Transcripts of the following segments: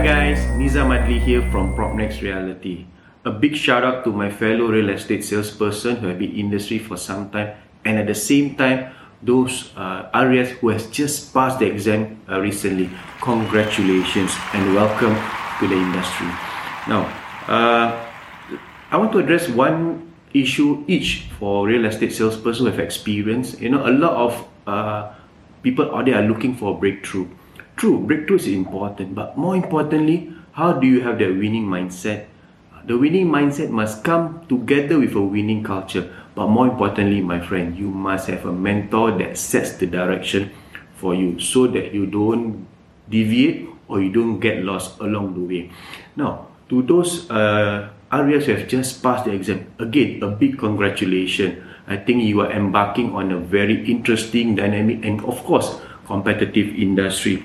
guys, Nizam Adli here from PropNex Realty. A big shout out to my fellow real estate salesperson who have been in industry for some time and at the same time those uh, who has just passed the exam uh, recently. Congratulations and welcome to the industry. Now, uh, I want to address one issue each for real estate salesperson have experience. You know, a lot of uh, people out there are looking for a breakthrough. True, breakthrough is important, but more importantly, how do you have that winning mindset? The winning mindset must come together with a winning culture. But more importantly, my friend, you must have a mentor that sets the direction for you so that you don't deviate or you don't get lost along the way. Now, to those uh, who have just passed the exam, again, a big congratulations. I think you are embarking on a very interesting, dynamic, and of course, competitive industry.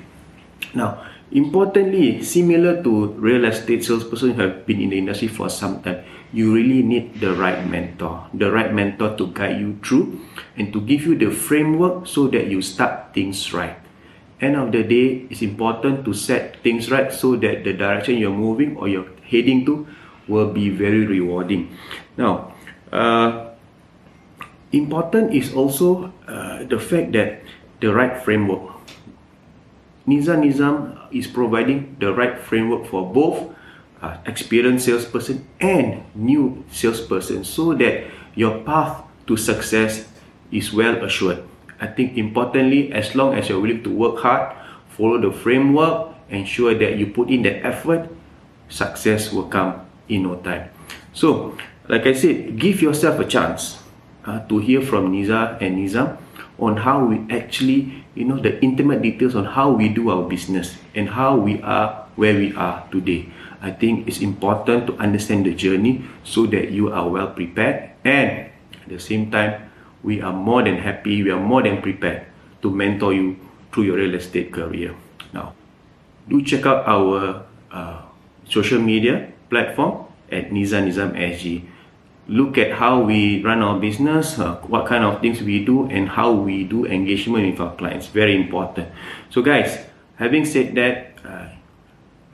Now, importantly, similar to real estate salesperson who have been in the industry for some time, you really need the right mentor, the right mentor to guide you through and to give you the framework so that you start things right. End of the day, it's important to set things right so that the direction you're moving or you're heading to will be very rewarding. Now, uh, important is also uh, the fact that the right framework Neeza Nizam is providing the right framework for both uh, experienced salesperson and new salesperson so that your path to success is well assured. I think importantly, as long as you're willing to work hard, follow the framework, ensure that you put in the effort, success will come in no time. So, like I said, give yourself a chance uh, to hear from Neeza and Nizam on how we actually, you know, the intimate details on how we do our business and how we are where we are today. I think it's important to understand the journey so that you are well prepared and at the same time, we are more than happy, we are more than prepared to mentor you through your real estate career. Now, do check out our uh, social media platform at Neeza Nizam SG look at how we run our business, uh, what kind of things we do, and how we do engagement with our clients. Very important. So, guys, having said that, uh,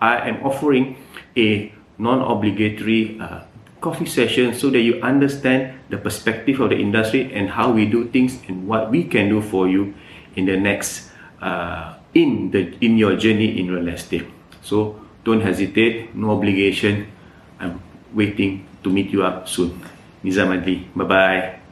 I am offering a non-obligatory uh, coffee session so that you understand the perspective of the industry and how we do things and what we can do for you in the next uh, in the in your journey in real estate. So don't hesitate, no obligation. I'm waiting to meet you up soon. Nizam Adli. Bye-bye.